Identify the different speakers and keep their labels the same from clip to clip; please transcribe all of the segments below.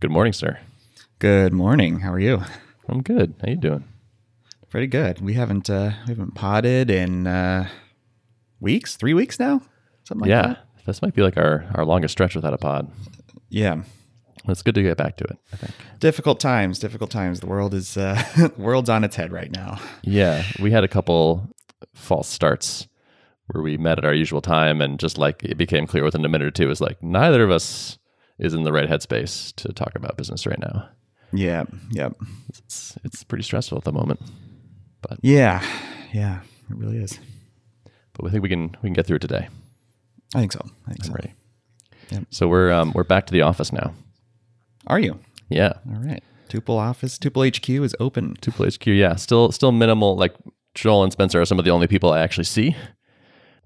Speaker 1: Good morning, sir.
Speaker 2: Good morning. How are you?
Speaker 1: I'm good. How you doing?
Speaker 2: Pretty good. We haven't uh, we haven't potted in uh, weeks, three weeks now, something like
Speaker 1: yeah,
Speaker 2: that.
Speaker 1: Yeah, this might be like our, our longest stretch without a pod.
Speaker 2: Yeah,
Speaker 1: It's good to get back to it. I think.
Speaker 2: difficult times. Difficult times. The world is uh, the world's on its head right now.
Speaker 1: Yeah, we had a couple false starts where we met at our usual time, and just like it became clear within a minute or two, was like neither of us is in the right headspace to talk about business right now.
Speaker 2: Yeah, yeah,
Speaker 1: It's it's pretty stressful at the moment, But
Speaker 2: yeah, yeah. It really is.
Speaker 1: but we think we can we can get through it today.
Speaker 2: I think so. I think
Speaker 1: I'm
Speaker 2: so.
Speaker 1: ready.
Speaker 2: Yep.
Speaker 1: So we're um, we're back to the office now.
Speaker 2: Are you?
Speaker 1: Yeah,
Speaker 2: All right. Tuple office, Tuple HQ is open.
Speaker 1: Tuple HQ, yeah, still still minimal. Like Joel and Spencer are some of the only people I actually see.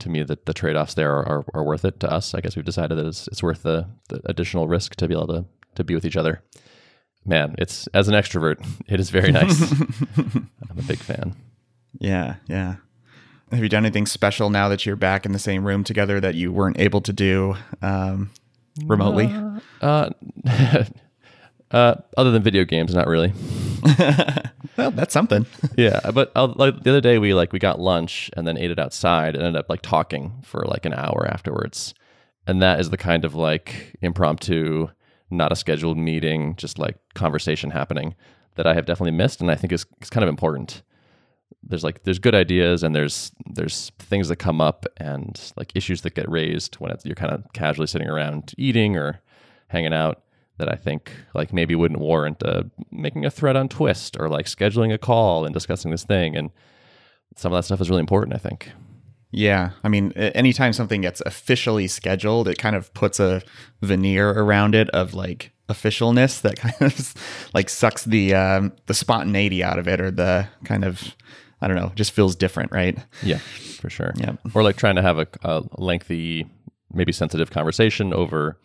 Speaker 1: To me, the, the trade offs there are, are, are worth it. To us, I guess we've decided that it's, it's worth the, the additional risk to be able to to be with each other. Man, it's as an extrovert, it is very nice. I'm a big fan.
Speaker 2: Yeah, yeah. Have you done anything special now that you're back in the same room together that you weren't able to do um, remotely?
Speaker 1: Uh, uh, other than video games, not really.
Speaker 2: well, that's something.
Speaker 1: yeah, but uh, like the other day we like we got lunch and then ate it outside and ended up like talking for like an hour afterwards. And that is the kind of like impromptu, not a scheduled meeting, just like conversation happening that I have definitely missed and I think is, is kind of important. There's like there's good ideas and there's there's things that come up and like issues that get raised when it's, you're kind of casually sitting around eating or hanging out that I think like maybe wouldn't warrant uh, making a thread on Twist or like scheduling a call and discussing this thing. And some of that stuff is really important, I think.
Speaker 2: Yeah, I mean, anytime something gets officially scheduled, it kind of puts a veneer around it of like officialness that kind of like sucks the um, the spontaneity out of it, or the kind of I don't know, just feels different, right?
Speaker 1: Yeah, for sure.
Speaker 2: Yep.
Speaker 1: Or like trying to have a, a lengthy, maybe sensitive conversation over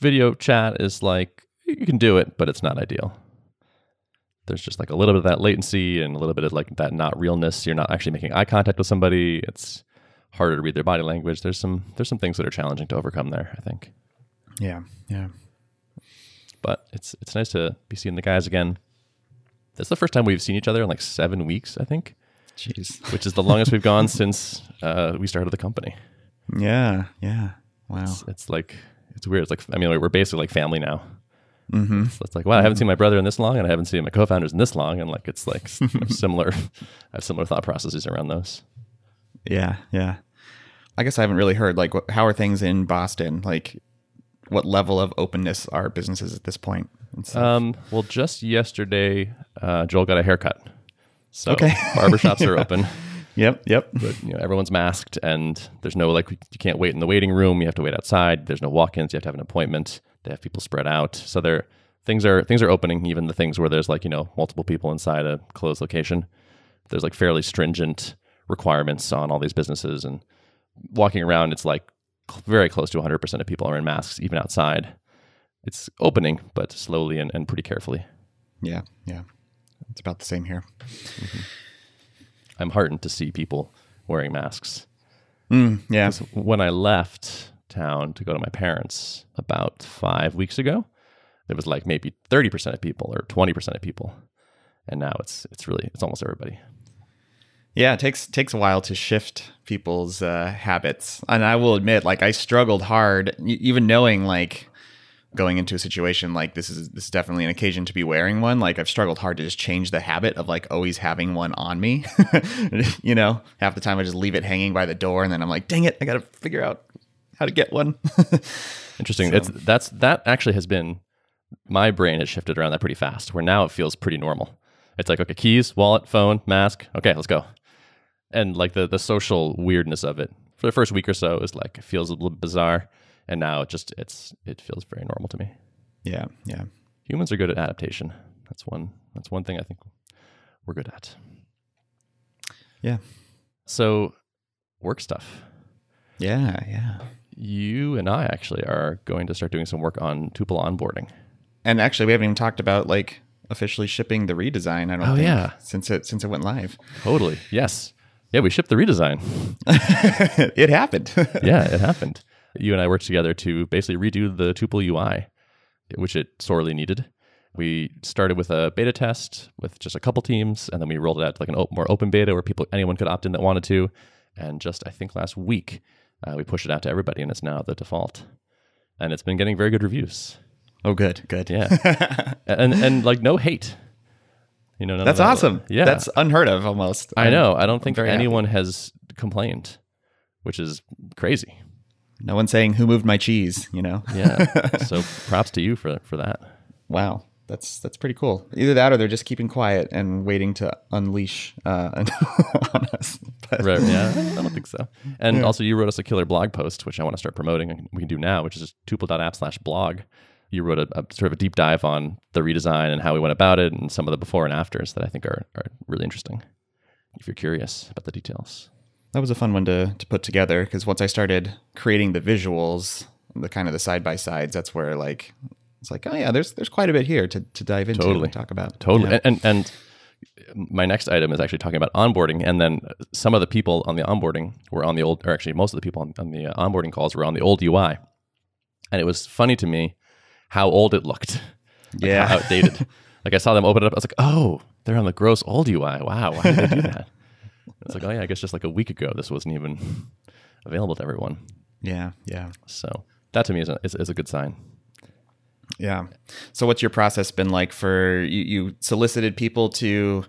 Speaker 1: video chat is like you can do it, but it's not ideal. There's just like a little bit of that latency and a little bit of like that not realness. You're not actually making eye contact with somebody. It's harder to read their body language. There's some there's some things that are challenging to overcome there, I think.
Speaker 2: Yeah, yeah.
Speaker 1: But it's it's nice to be seeing the guys again. That's the first time we've seen each other in like seven weeks, I think,
Speaker 2: Jeez.
Speaker 1: which is the longest we've gone since uh, we started the company.
Speaker 2: Yeah, yeah. Wow.
Speaker 1: It's, it's like it's weird. It's like I mean, we're basically like family now.
Speaker 2: Mm-hmm.
Speaker 1: So it's like, wow, I haven't seen my brother in this long, and I haven't seen my co-founders in this long, and like it's like similar. I have similar thought processes around those.
Speaker 2: Yeah, yeah. I guess I haven't really heard like what, how are things in Boston? Like, what level of openness are businesses at this point?
Speaker 1: Um, well, just yesterday, uh, Joel got a haircut, so
Speaker 2: Okay.
Speaker 1: barbershops are open.
Speaker 2: Yep, yep.
Speaker 1: But you know, everyone's masked, and there's no like you can't wait in the waiting room. You have to wait outside. There's no walk-ins. You have to have an appointment. They have people spread out, so there things are things are opening. Even the things where there's like you know multiple people inside a closed location. There's like fairly stringent requirements on all these businesses, and walking around, it's like very close to 100% of people are in masks, even outside. It's opening, but slowly and, and pretty carefully.
Speaker 2: Yeah, yeah. It's about the same here. Mm-hmm.
Speaker 1: I'm heartened to see people wearing masks.
Speaker 2: Mm, yeah.
Speaker 1: when I left town to go to my parents about five weeks ago, it was like maybe 30% of people or 20% of people. And now it's it's really it's almost everybody.
Speaker 2: Yeah, it takes takes a while to shift people's uh, habits, and I will admit, like I struggled hard, even knowing like going into a situation like this is this is definitely an occasion to be wearing one. Like I've struggled hard to just change the habit of like always having one on me. you know, half the time I just leave it hanging by the door, and then I'm like, dang it, I got to figure out how to get one.
Speaker 1: Interesting.
Speaker 2: So-
Speaker 1: It's that's that actually has been my brain has shifted around that pretty fast. Where now it feels pretty normal. It's like okay, keys, wallet, phone, mask. Okay, let's go. And like the the social weirdness of it for the first week or so is like it feels a little bizarre, and now it just it's it feels very normal to me.
Speaker 2: yeah, yeah,
Speaker 1: humans are good at adaptation. That's one. That's one thing I think we're good at.
Speaker 2: yeah,
Speaker 1: So, work stuff.
Speaker 2: yeah, yeah.
Speaker 1: You and I actually are going to start doing some work on Tuple onboarding.
Speaker 2: And actually, we haven't even talked about like officially shipping the redesign. I don't
Speaker 1: Oh,
Speaker 2: think
Speaker 1: yeah.
Speaker 2: since it since it went live.
Speaker 1: Totally. Yes. Yeah, we shipped the redesign.
Speaker 2: it happened.
Speaker 1: yeah, it happened. You and I worked together to basically redo the Tuple UI which it sorely needed. We started with a beta test with just a couple teams, and then we rolled it out to like an op- more open beta where people anyone could opt in that wanted to. And just I think last week uh, we pushed it out to everybody, and it's now the default. And it's been getting very good reviews.
Speaker 2: Oh, good, good.
Speaker 1: Yeah, and and like no hate. You know,
Speaker 2: That's
Speaker 1: that-
Speaker 2: awesome.
Speaker 1: Yeah,
Speaker 2: That's unheard of almost.
Speaker 1: I know. I don't think
Speaker 2: very happy.
Speaker 1: anyone has complained, which is crazy.
Speaker 2: No one's saying who moved my cheese, you know?
Speaker 1: Yeah. so props to you for for that.
Speaker 2: Wow. That's that's pretty cool. Either that or they're just keeping quiet and waiting to unleash uh, on us. But,
Speaker 1: Right. Yeah. I don't think so. And also, you wrote us a killer blog post, which I want to start promoting. and We can do now, which is just tuple.app slash blog. You wrote a, a sort of a deep dive on the redesign and how we went about it and some of the before and afters that I think are, are really interesting if you're curious about the details.
Speaker 2: That was a fun one to, to put together because once I started creating the visuals, the kind of the side by sides, that's where like it's like, oh yeah, there's there's quite a bit here to, to dive into
Speaker 1: Totally.
Speaker 2: and talk about.
Speaker 1: Totally.
Speaker 2: Yeah.
Speaker 1: And, and my next item is actually talking about onboarding. And then some of the people on the onboarding were on the old, or actually most of the people on, on the uh, onboarding calls were on the old UI. And it was funny to me how old it looked. Like
Speaker 2: Yeah.
Speaker 1: How outdated. like I saw them open it up. I was like, oh, they're on the gross old UI. Wow. Why did they do that? It's like, oh yeah, I guess just like a week ago, this wasn't even available to everyone.
Speaker 2: yeah, yeah,
Speaker 1: So that to me is a, is, is a good sign.
Speaker 2: yeah. So what's your process been like for you? You solicited people to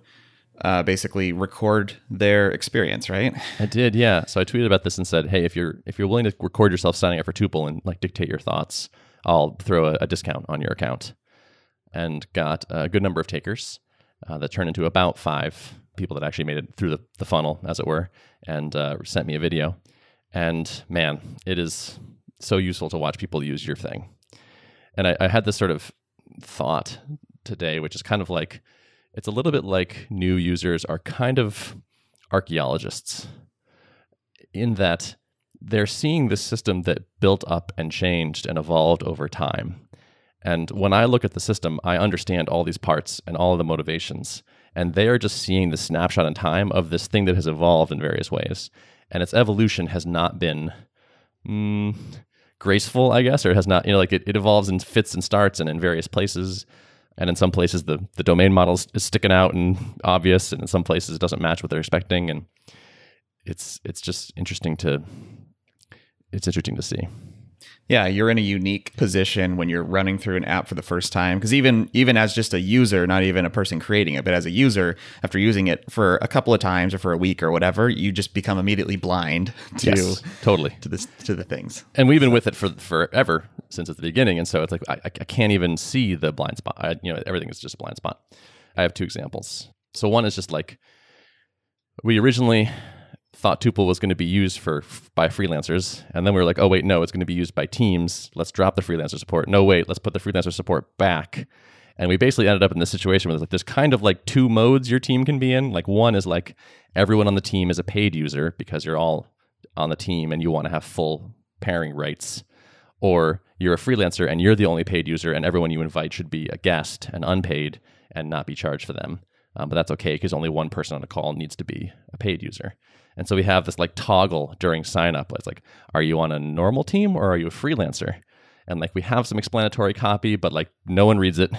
Speaker 2: uh, basically record their experience, right?
Speaker 1: I did, yeah. So I tweeted about this and said, "Hey, if you're if you're willing to record yourself signing up for Tuple and like dictate your thoughts, I'll throw a, a discount on your account." And got a good number of takers uh, that turned into about five people that actually made it through the, the funnel, as it were, and uh, sent me a video. And man, it is so useful to watch people use your thing. And I, I had this sort of thought today, which is kind of like it's a little bit like new users are kind of archaeologists in that they're seeing this system that built up and changed and evolved over time. And when I look at the system, I understand all these parts and all of the motivations. And they are just seeing the snapshot in time of this thing that has evolved in various ways. And its evolution has not been mm, graceful, I guess, or has not, you know, like it, it evolves in fits and starts and in various places. And in some places, the, the domain model is sticking out and obvious. And in some places, it doesn't match what they're expecting. And it's it's just interesting to it's interesting to see.
Speaker 2: Yeah, you're in a unique position when you're running through an app for the first time because even even as just a user, not even a person creating it, but as a user, after using it for a couple of times or for a week or whatever, you just become immediately blind to
Speaker 1: totally.
Speaker 2: to this to the things.
Speaker 1: And we've been with it for forever since at the beginning, and so it's like I, I can't even see the blind spot. I, you know, everything is just a blind spot. I have two examples. So one is just like we originally thought Tuple was going to be used for by freelancers, and then we were like, oh wait, no, it's going to be used by teams. Let's drop the freelancer support. No, wait, let's put the freelancer support back. And we basically ended up in this situation where there's like there's kind of like two modes your team can be in. Like one is like everyone on the team is a paid user because you're all on the team and you want to have full pairing rights, or you're a freelancer and you're the only paid user, and everyone you invite should be a guest and unpaid and not be charged for them. Um, but that's okay because only one person on a call needs to be a paid user. And so we have this like toggle during sign up. It's like, are you on a normal team or are you a freelancer? And like we have some explanatory copy, but like no one reads it.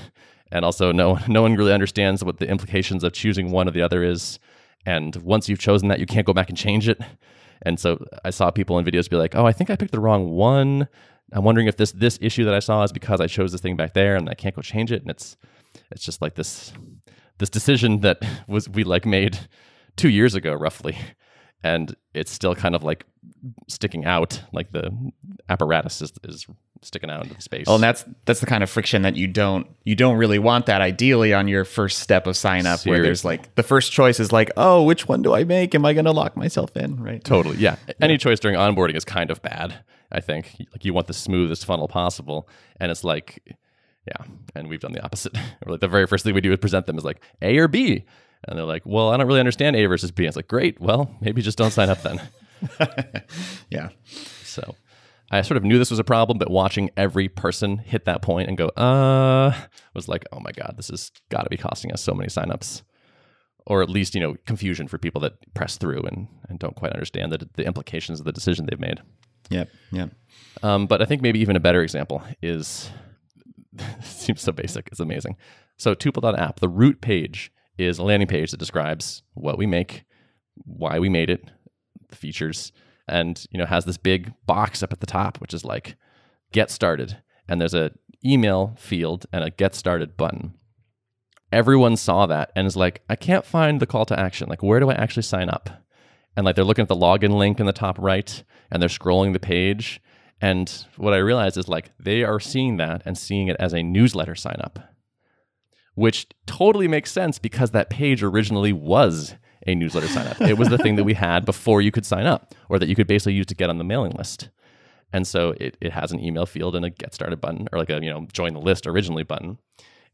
Speaker 1: And also no no one really understands what the implications of choosing one or the other is. And once you've chosen that, you can't go back and change it. And so I saw people in videos be like, "Oh, I think I picked the wrong one. I'm wondering if this this issue that I saw is because I chose this thing back there and I can't go change it." And it's it's just like this this decision that was we like made two years ago roughly, and it's still kind of like sticking out, like the apparatus is is sticking out into the space.
Speaker 2: Well, and that's that's the kind of friction that you don't you don't really want that ideally on your first step of sign up where there's like the first choice is like, "Oh, which one do I make? Am I going to lock myself in?" right?
Speaker 1: Totally. Yeah. Any choice during onboarding is kind of bad, I think. Like you want the smoothest funnel possible. And it's like, yeah. And we've done the opposite. Or like the very first thing we do is present them as like A or B. And they're like, well, I don't really understand A versus B. And it's like, great. Well, maybe just don't sign up then.
Speaker 2: Yeah.
Speaker 1: So I sort of knew this was a problem, but watching every person hit that point and go, uh, was like, oh my God, this has got to be costing us so many signups. Or at least, you know, confusion for people that press through and, and don't quite understand the, the implications of the decision they've made.
Speaker 2: Yep. Yep.
Speaker 1: Um, but I think maybe even a better example is seems so basic. It's amazing. So tuple.app, the root page is a landing page that describes what we make, why we made it, the features, and you know has this big box up at the top which is like get started and there's a email field and a get started button everyone saw that and is like i can't find the call to action like where do i actually sign up and like they're looking at the login link in the top right and they're scrolling the page and what i realized is like they are seeing that and seeing it as a newsletter sign up which totally makes sense because that page originally was a newsletter sign up. It was the thing that we had before you could sign up or that you could basically use to get on the mailing list. And so it, it has an email field and a get started button or like a, you know, join the list originally button.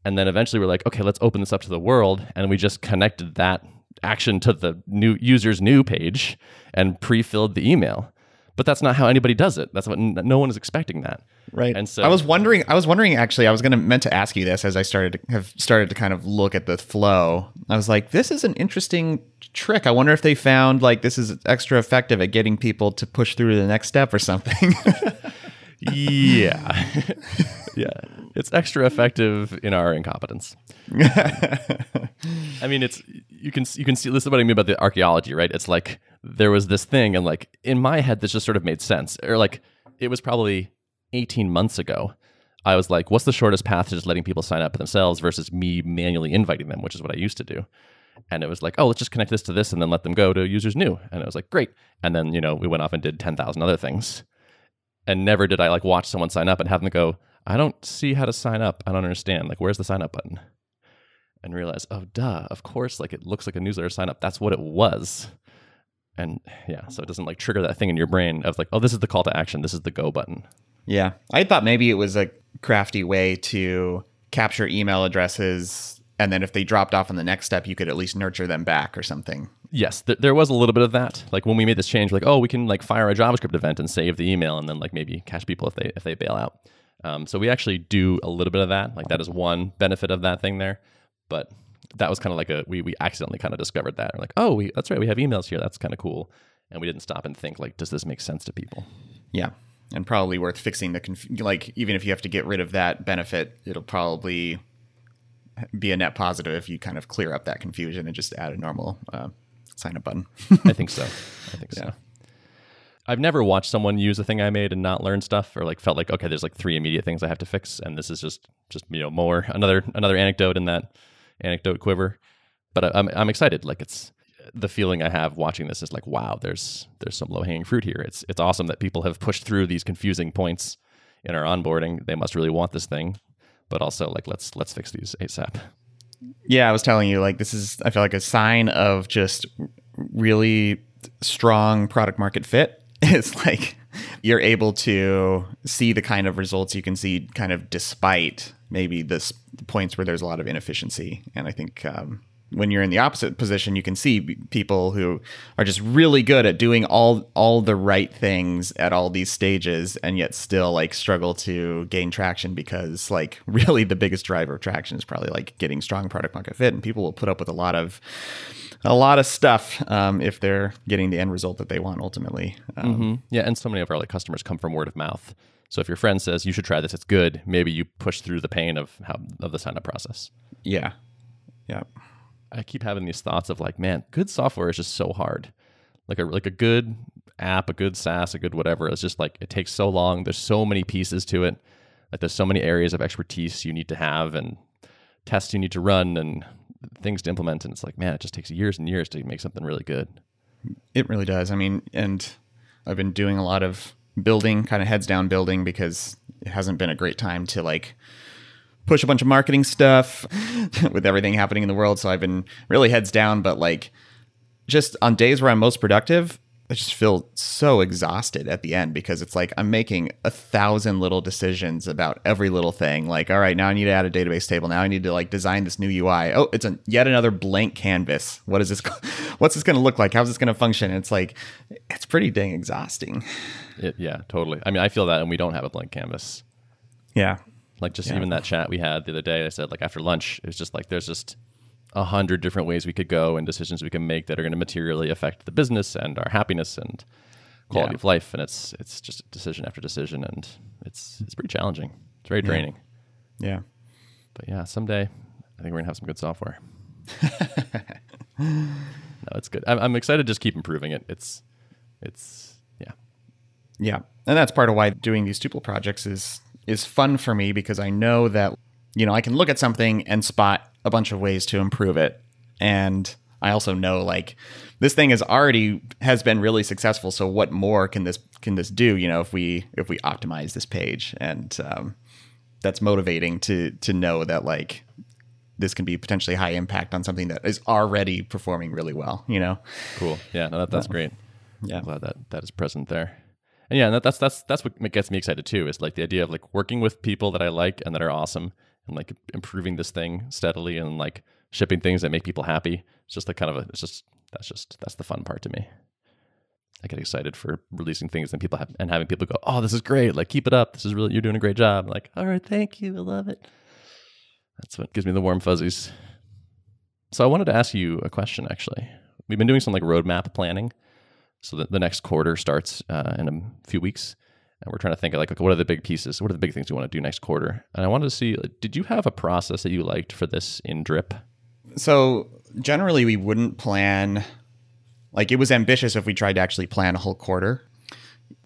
Speaker 1: And then eventually we're like, okay, let's open this up to the world. And we just connected that action to the new user's new page and pre-filled the email but that's not how anybody does it. That's what no one is expecting that.
Speaker 2: Right. And so I was wondering, I was wondering actually, I was going to meant to ask you this as I started to have started to kind of look at the flow. I was like, this is an interesting trick. I wonder if they found like this is extra effective at getting people to push through to the next step or something.
Speaker 1: yeah. yeah. It's extra effective in our incompetence. I mean, it's you can you can see this is what I mean about the archaeology, right? It's like there was this thing, and like in my head, this just sort of made sense. Or like it was probably 18 months ago. I was like, what's the shortest path to just letting people sign up themselves versus me manually inviting them, which is what I used to do. And it was like, oh, let's just connect this to this and then let them go to users new. And it was like, great. And then, you know, we went off and did 10,000 other things. And never did I like watch someone sign up and have them go, I don't see how to sign up. I don't understand. Like, where's the sign up button? And realize, oh, duh, of course, like it looks like a newsletter sign up. That's what it was. And yeah, so it doesn't like trigger that thing in your brain of like, oh, this is the call to action. This is the go button.
Speaker 2: Yeah. I thought maybe it was a crafty way to capture email addresses. And then if they dropped off on the next step, you could at least nurture them back or something.
Speaker 1: Yes, th- there was a little bit of that. Like when we made this change, like, oh, we can like fire a JavaScript event and save the email and then like maybe catch people if they if they bail out. Um, so we actually do a little bit of that. Like that is one benefit of that thing there. But that was kind of like a we we accidentally kind of discovered that. We're like, oh, we that's right, we have emails here. That's kind of cool. And we didn't stop and think like, does this make sense to people?
Speaker 2: Yeah, and probably worth fixing the conf- like even if you have to get rid of that benefit, it'll probably be a net positive if you kind of clear up that confusion and just add a normal uh, sign up button.
Speaker 1: I think so. I think yeah. so. I've never watched someone use a thing I made and not learn stuff, or like felt like okay, there's like three immediate things I have to fix, and this is just just you know more another another anecdote in that anecdote quiver. But I, am I'm excited. Like it's the feeling I have watching this is like wow, there's there's some low hanging fruit here. It's it's awesome that people have pushed through these confusing points in our onboarding. They must really want this thing, but also like let's let's fix these ASAP.
Speaker 2: Yeah, I was telling you like this is I feel like a sign of just really strong product market fit it's like you're able to see the kind of results you can see kind of despite maybe this points where there's a lot of inefficiency and i think um, when you're in the opposite position you can see people who are just really good at doing all all the right things at all these stages and yet still like struggle to gain traction because like really the biggest driver of traction is probably like getting strong product market fit and people will put up with a lot of a lot of stuff um, if they're getting the end result that they want ultimately. Um,
Speaker 1: mm-hmm. Yeah, and so many of our like customers come from word of mouth. So if your friend says you should try this, it's good. Maybe you push through the pain of how of the sign up process.
Speaker 2: Yeah, yeah.
Speaker 1: I keep having these thoughts of like, man, good software is just so hard. Like a like a good app, a good SaaS, a good whatever. It's just like it takes so long. There's so many pieces to it. Like there's so many areas of expertise you need to have and tests you need to run and things to implement and it's like man it just takes years and years to make something really good
Speaker 2: it really does i mean and i've been doing a lot of building kind of heads down building because it hasn't been a great time to like push a bunch of marketing stuff with everything happening in the world. So i've been really heads down but like just on days where i'm most productive I just feel so exhausted at the end because it's like I'm making a thousand little decisions about every little thing. Like, all right, now I need to add a database table. Now I need to like design this new UI. Oh, it's a yet another blank canvas. What is this? What's this going to look like? How's this going to function? And it's like, it's pretty dang exhausting.
Speaker 1: It, yeah, totally. I mean, I feel that, and we don't have a blank canvas.
Speaker 2: Yeah,
Speaker 1: like just yeah. even that chat we had the other day. I said like after lunch, it was just like there's just a hundred different ways we could go and decisions we can make that are going to materially affect the business and our happiness and quality yeah. of life. And it's it's just decision after decision, and it's it's pretty challenging. It's very draining.
Speaker 2: Yeah.
Speaker 1: But yeah, someday I think we're gonna have some good software. no, it's good. I'm, I'm excited to just keep improving it. It's, it's yeah,
Speaker 2: Yeah. And that's part of why doing these tuple projects is is fun for me because I know that you know, I can look at something and spot a bunch of ways to improve it. And I also know like this thing is already has been really successful, so what more can this can this do, you know, if we if we optimize this page and um that's motivating to to know that like this can be potentially high impact on something that is already performing really well, you know.
Speaker 1: cool. Yeah, no, that, that's great.
Speaker 2: Yeah.
Speaker 1: I'm glad that that is present there. And yeah, that, that's that's that's what gets me excited too. Is like the idea of like working with people that I like and that are awesome, and like improving this thing steadily and like shipping things that make people happy. It's just the kind of a, it's just that's just that's the fun part to me. I get excited for releasing things and people have and having people go, "Oh, this is great! Like, keep it up. This is really you're doing a great job." I'm like, all right, thank you. I love it. That's what gives me the warm fuzzies. So I wanted to ask you a question. Actually, we've been doing some like roadmap planning. So the, the next quarter starts uh, in a few weeks, and we're trying to think of like, okay, what are the big pieces? What are the big things we want to do next quarter? And I wanted to see, like, did you have a process that you liked for this in Drip?
Speaker 2: So generally, we wouldn't plan. Like it was ambitious if we tried to actually plan a whole quarter.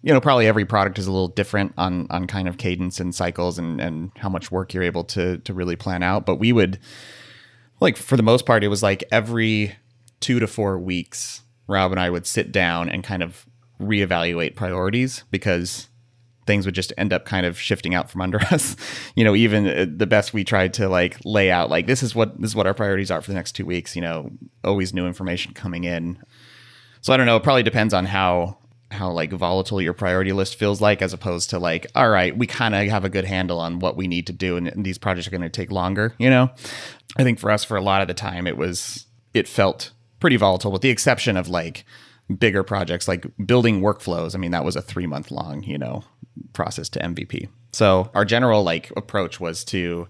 Speaker 2: You know, probably every product is a little different on on kind of cadence and cycles and and how much work you're able to to really plan out. But we would, like for the most part, it was like every two to four weeks, Rob and I would sit down and kind of reevaluate priorities because things would just end up kind of shifting out from under us. you know, even uh, the best we tried to like lay out like this is what this is what our priorities are for the next 2 weeks, you know, always new information coming in. So I don't know, it probably depends on how how like volatile your priority list feels like as opposed to like all right, we kind of have a good handle on what we need to do and, and these projects are going to take longer, you know. I think for us for a lot of the time it was it felt pretty volatile with the exception of like bigger projects like building workflows. I mean, that was a 3 month long, you know, process to MVP. So our general like approach was to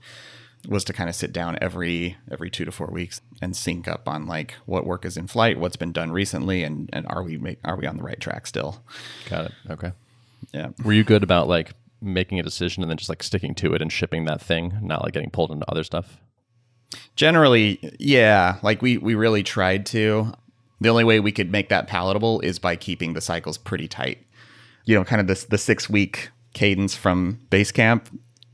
Speaker 2: was to kind of sit down every every two to four weeks and sync up on like what work is in flight, what's been done recently, and and are we make, are we on the right track still?
Speaker 1: Got it. Okay.
Speaker 2: Yeah.
Speaker 1: Were you good about like making a decision and then just like sticking to it and shipping that thing, not like getting pulled into other stuff?
Speaker 2: Generally, yeah. Like we we really tried to. The only way we could make that palatable is by keeping the cycles pretty tight. You know, kind of this the six week cadence from Basecamp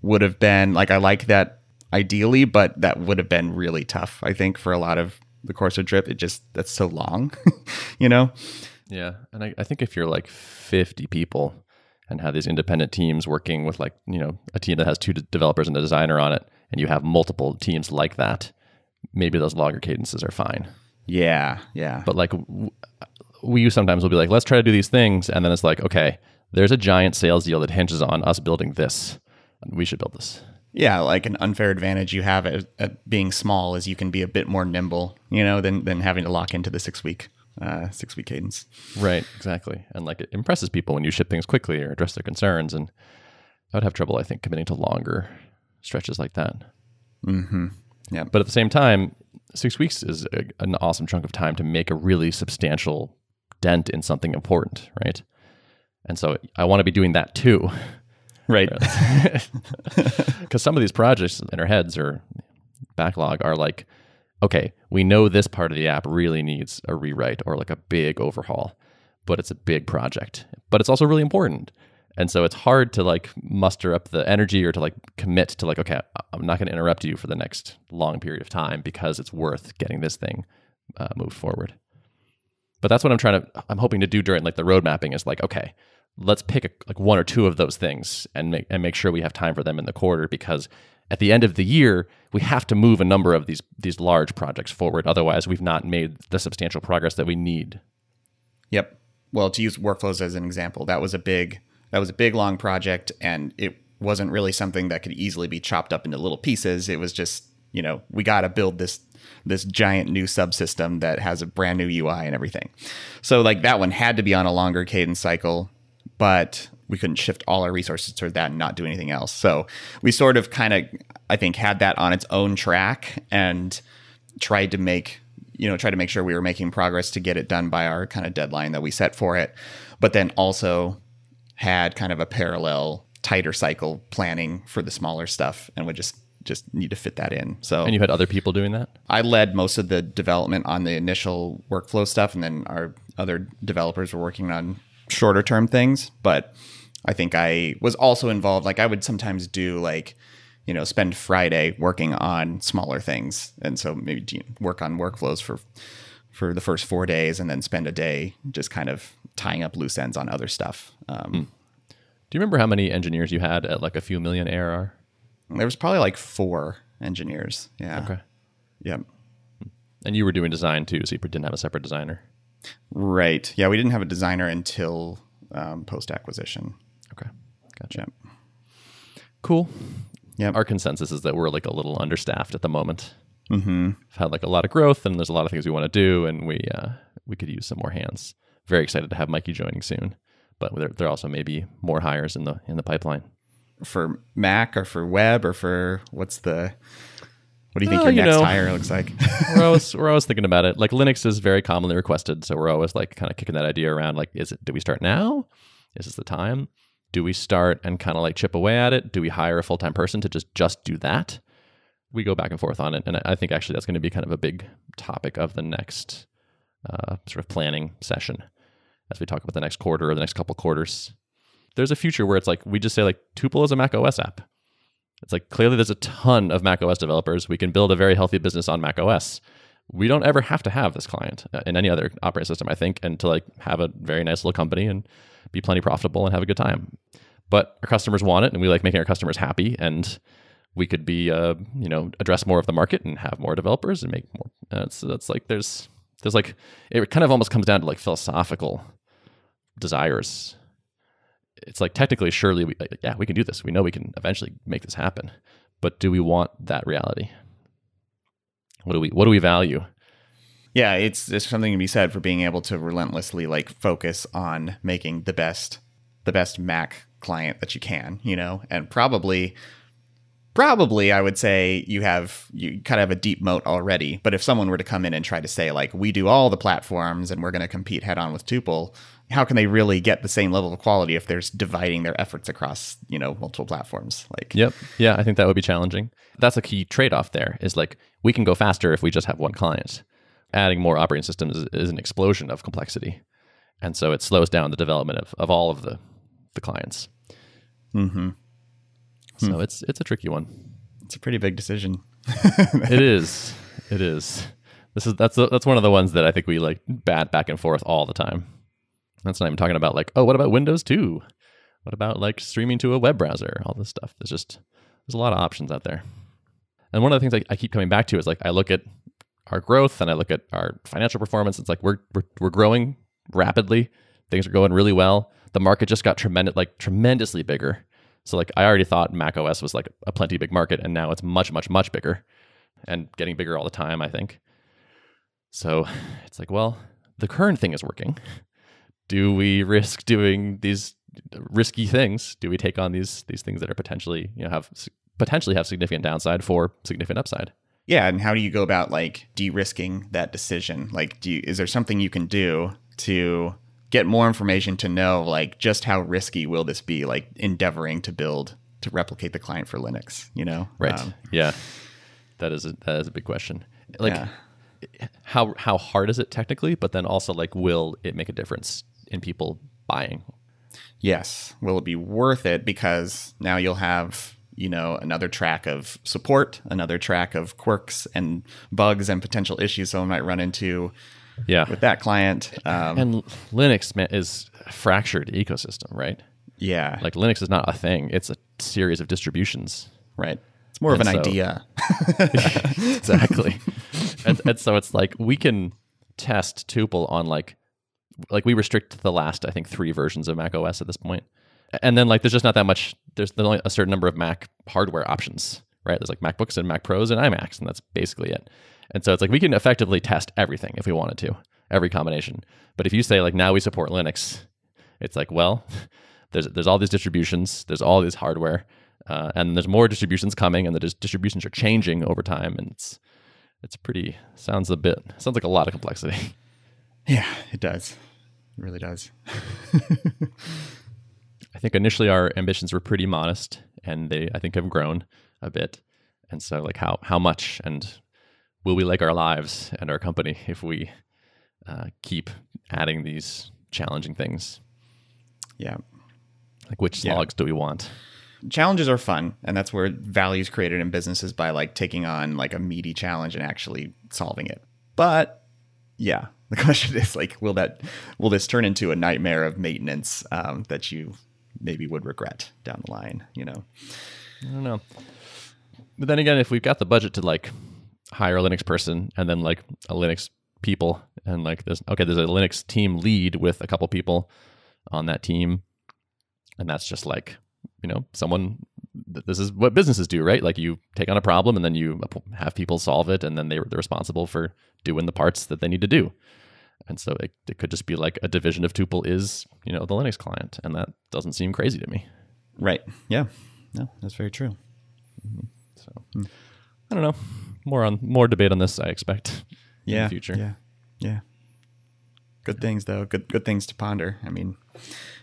Speaker 2: would have been like I like that ideally, but that would have been really tough. I think for a lot of the course of drip, it just that's so long. you know.
Speaker 1: Yeah, and I, I think if you're like 50 people and have these independent teams working with like you know a team that has two developers and a designer on it, and you have multiple teams like that, maybe those longer cadences are fine.
Speaker 2: Yeah, yeah.
Speaker 1: But like we sometimes will be like, let's try to do these things, and then it's like, okay, there's a giant sales deal that hinges on us building this. We should build this.
Speaker 2: yeah, like an unfair advantage you have at, at being small is you can be a bit more nimble, you know, than than having to lock into the six week uh, six week cadence.
Speaker 1: Right, exactly. And like it impresses people when you ship things quickly or address their concerns. And I would have trouble, I think, committing to longer stretches like that.
Speaker 2: Mm-hmm. Yeah,
Speaker 1: But at the same time, six weeks is a, an awesome chunk of time to make a really substantial dent in something important, right? And so I want to be doing that too.
Speaker 2: right.
Speaker 1: Because some of these projects in our heads or backlog are like, okay, we know this part of the app really needs a rewrite or like a big overhaul, but it's a big project. But it's also really important. And so it's hard to like muster up the energy or to like commit to like, okay, I'm not going to interrupt you for the next long period of time because it's worth getting this thing uh, moved forward. But that's what I'm trying to, I'm hoping to do during like the road mapping is like, okay, let's pick a, like one or two of those things and make and make sure we have time for them in the quarter because at the end of the year we have to move a number of these these large projects forward otherwise we've not made the substantial progress that we need
Speaker 2: Yep. Well, to use workflows as an example, that was a big that was a big long project and it wasn't really something that could easily be chopped up into little pieces. It was just, you know, we got to build this this giant new subsystem that has a brand new UI and everything. So like that one had to be on a longer cadence cycle, but we couldn't shift all our resources toward that and not do anything else. So we sort of kind of I think had that on its own track and tried to make you know try to make sure we were making progress to get it done by our kind of deadline that we set for it but then also had kind of a parallel tighter cycle planning for the smaller stuff and would just just need to fit that in. So
Speaker 1: And you had other people doing that?
Speaker 2: I led most of the development on the initial workflow stuff, and then our other developers were working on shorter term things. But I think I was also involved. Like I would sometimes do like, you know, spend Friday working on smaller things, and so maybe work on workflows for for the first four days, and then spend a day just kind of tying up loose ends on other stuff. Um,
Speaker 1: Do you remember how many engineers you had at like a few million ARR?
Speaker 2: There was probably like four engineers. Yeah.
Speaker 1: Okay.
Speaker 2: Yep.
Speaker 1: And you were doing design too, so you didn't have a separate designer.
Speaker 2: Right. Yeah, we didn't have a designer until um, post acquisition.
Speaker 1: Okay. Gotcha.
Speaker 2: Yep.
Speaker 1: Cool.
Speaker 2: Yeah.
Speaker 1: Our consensus is that we're like a little understaffed at the moment.
Speaker 2: Mm-hmm.
Speaker 1: We've had like a lot of growth and there's a lot of things we want to do and we uh, we could use some more hands. Very excited to have Mikey joining soon. But there, there also may be more hires in the in the pipeline.
Speaker 2: For Mac or for web or for what's the what do you think
Speaker 1: Uh,
Speaker 2: your
Speaker 1: you
Speaker 2: next
Speaker 1: know.
Speaker 2: hire looks like?
Speaker 1: we're always we're always thinking about it. Like Linux is very commonly requested, so we're always like kind of kicking that idea around. Like, is it? Do we start now? Is this the time? Do we start and kind of like chip away at it? Do we hire a full time person to just just do that? We go back and forth on it, and I- I think actually that's going to be kind of a big topic of the next uh, sort of planning session as we talk about the next quarter or the next couple quarters. There's a future where it's like we just say like Tuple is a Mac OS app. It's like clearly there's a ton of Mac OS developers. We can build a very healthy business on Mac OS. We don't ever have to have this client uh, in any other operating system, I think, and to like have a very nice little company and be plenty profitable and have a good time. But our customers want it, and we like making our customers happy. And we could be, uh, you know, address more of the market and have more developers and make more. Uh, so that's like there's there's like it kind of almost comes down to like philosophical desires it's like technically surely we uh, yeah we can do this. We know we can eventually make this happen. But do we want that reality? What do we what do we value?
Speaker 2: Yeah, it's there's something to be said for being able to relentlessly like focus on making the best the best Mac client that you can, you know, and probably probably I would say you have you kind of have a deep moat already. But if someone were to come in and try to say like we do all the platforms and we're going to compete head on with Tuple, how can they really get the same level of quality if there's dividing their efforts across you know multiple platforms? Like
Speaker 1: yep yeah i think that would be challenging that's a key trade-off there is like we can go faster if we just have one client adding more operating systems is, is an explosion of complexity and so it slows down the development of, of all of the the clients
Speaker 2: hmm
Speaker 1: so hmm. it's it's a tricky one
Speaker 2: it's a pretty big decision.
Speaker 1: it is. It is. This is that's that's one of the ones that I think we like bat back and forth all the time. That's not even talking about like, oh, what about Windows 2? What about like streaming to a web browser? All this stuff. There's just there's a lot of options out there. And one of the things I, I keep coming back to is like I look at our growth and I look at our financial performance. It's like we're we're, we're growing rapidly. Things are going really well. The market just got tremendous like tremendously bigger. So like I already thought Mac OS was like a plenty big market, and now it's much, much, much bigger, and getting bigger all the time. I think. So it's like, well, the current thing is working. Do we risk doing these risky things? Do we take on these these things that are potentially you know have potentially have significant downside for significant upside?
Speaker 2: Yeah, and how do you go about like de-risking that decision? Like, do you, is there something you can do to get more information to know like just how risky will this be? Like endeavoring to build to replicate the client for Linux, you know?
Speaker 1: Right.
Speaker 2: Um,
Speaker 1: yeah. That is a, that is a big question. Like
Speaker 2: yeah.
Speaker 1: how how hard is it technically, but then also like will it make a difference in people buying?
Speaker 2: Yes. Will it be worth it? Because now you'll have, you know, another track of support, another track of quirks and bugs and potential issues someone might run into
Speaker 1: Yeah.
Speaker 2: with that client. Um,
Speaker 1: And Linux man, is a fractured ecosystem, right?
Speaker 2: yeah.
Speaker 1: Like Linux is not a thing; it's a series of distributions.
Speaker 2: right. It's more of an
Speaker 1: And so-
Speaker 2: idea.
Speaker 1: exactly. and, and so it's like we can test tuple on like like we restrict the last I think three versions of Mac OS at this point. And then like there's just not that much there's, there's only a certain number of Mac hardware options, right? There's like MacBooks and Mac Pros and iMacs and that's basically it. And so it's like we can effectively test everything if we wanted to, every combination. But if you say like now we support Linux, it's like well, there's there's all these distributions, there's all these hardware, uh, and there's more distributions coming, and the dis- distributions are changing over time, and it's it's pretty sounds a bit sounds like a lot of complexity.
Speaker 2: Yeah, it does. It really does.
Speaker 1: I I think initially our ambitions were pretty modest, and they I think have grown a bit. And so, like, how how much and will we like our lives and our company if we uh, keep adding these challenging things?
Speaker 2: Yeah.
Speaker 1: Like, which
Speaker 2: Yeah.
Speaker 1: slogs do we want?
Speaker 2: challenges are fun and that's where value is created in businesses by like taking on like a meaty challenge and actually solving it but yeah the question is like will that will this turn into a nightmare of maintenance um, that you maybe would regret down the line you know
Speaker 1: I don't know. But then again, if we've got the budget to like hire a Linux person and then like a Linux people and like there's okay, there's a Linux team lead with a couple people on that team, and that's just like you know someone. This is what businesses do, right? Like you take on a problem and then you have people solve it, and then they, they're responsible for doing the parts that they need to do. And so it, it could just be like a division of Tuple is you know the Linux client, and that doesn't seem crazy to me.
Speaker 2: right yeah no that's very true mm-hmm.
Speaker 1: So hmm. I don't know. More on more debate on this, I expect. in
Speaker 2: yeah
Speaker 1: the future.
Speaker 2: yeah yeah good things though good good things to ponder i mean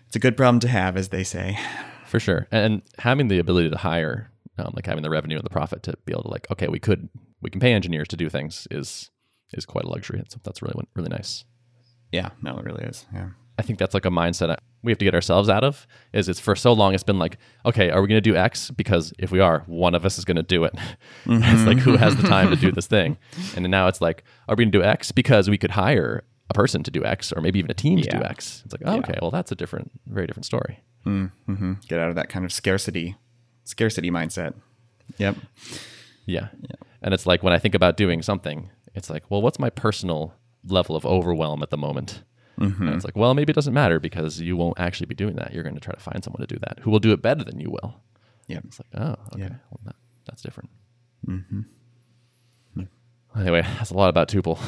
Speaker 2: it's a good problem to have as they say
Speaker 1: for sure. And having the ability to hire, um, like having the revenue and the profit to be able to like, okay, we could we can pay engineers to do things is is quite a luxury. That's that's really really nice.
Speaker 2: yeah no it really is yeah
Speaker 1: I think that's like a mindset we have to get ourselves out of. Is it's for so long it's been like, okay, are we going to do X? Because if we are, one of us is going to do it. it's like who has the time to do this thing? And then now it's like, are we going to do X because we could hire a person to do X, or maybe even a team to do X? It's like, oh, okay, well that's a different, very different story.
Speaker 2: mm-hmm. get out of that kind of scarcity scarcity mindset yep
Speaker 1: Yeah. And it's like when I think about doing something, it's like, well, what's my personal level of overwhelm at the moment? And it's like, well, maybe it doesn't matter because you won't actually be doing that. You're going to try to find someone to do that who will do it better than you will.
Speaker 2: Yeah.
Speaker 1: It's like, oh, okay.
Speaker 2: Yeah.
Speaker 1: Well, that, that's different. Mm-hmm. Anyway, that's a lot about Tuple.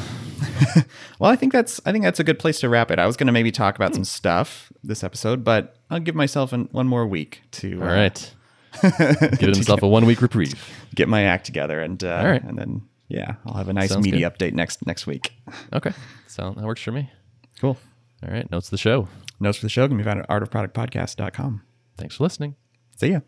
Speaker 2: Well, I think that's I think that's a good place to wrap it. I was going to maybe talk about some stuff this episode, but I'll give myself an, one more week to
Speaker 1: All
Speaker 2: uh,
Speaker 1: right. Give himself a one week reprieve.
Speaker 2: get my act together, and uh,
Speaker 1: All right.
Speaker 2: and then yeah, I'll have a nice
Speaker 1: Sounds
Speaker 2: meaty
Speaker 1: good.
Speaker 2: update next next week.
Speaker 1: Okay. So that works for me.
Speaker 2: Cool.
Speaker 1: All right. Notes of the show.
Speaker 2: Notes for the show can be found at artofproductpodcast.com.
Speaker 1: Thanks for listening.
Speaker 2: See ya.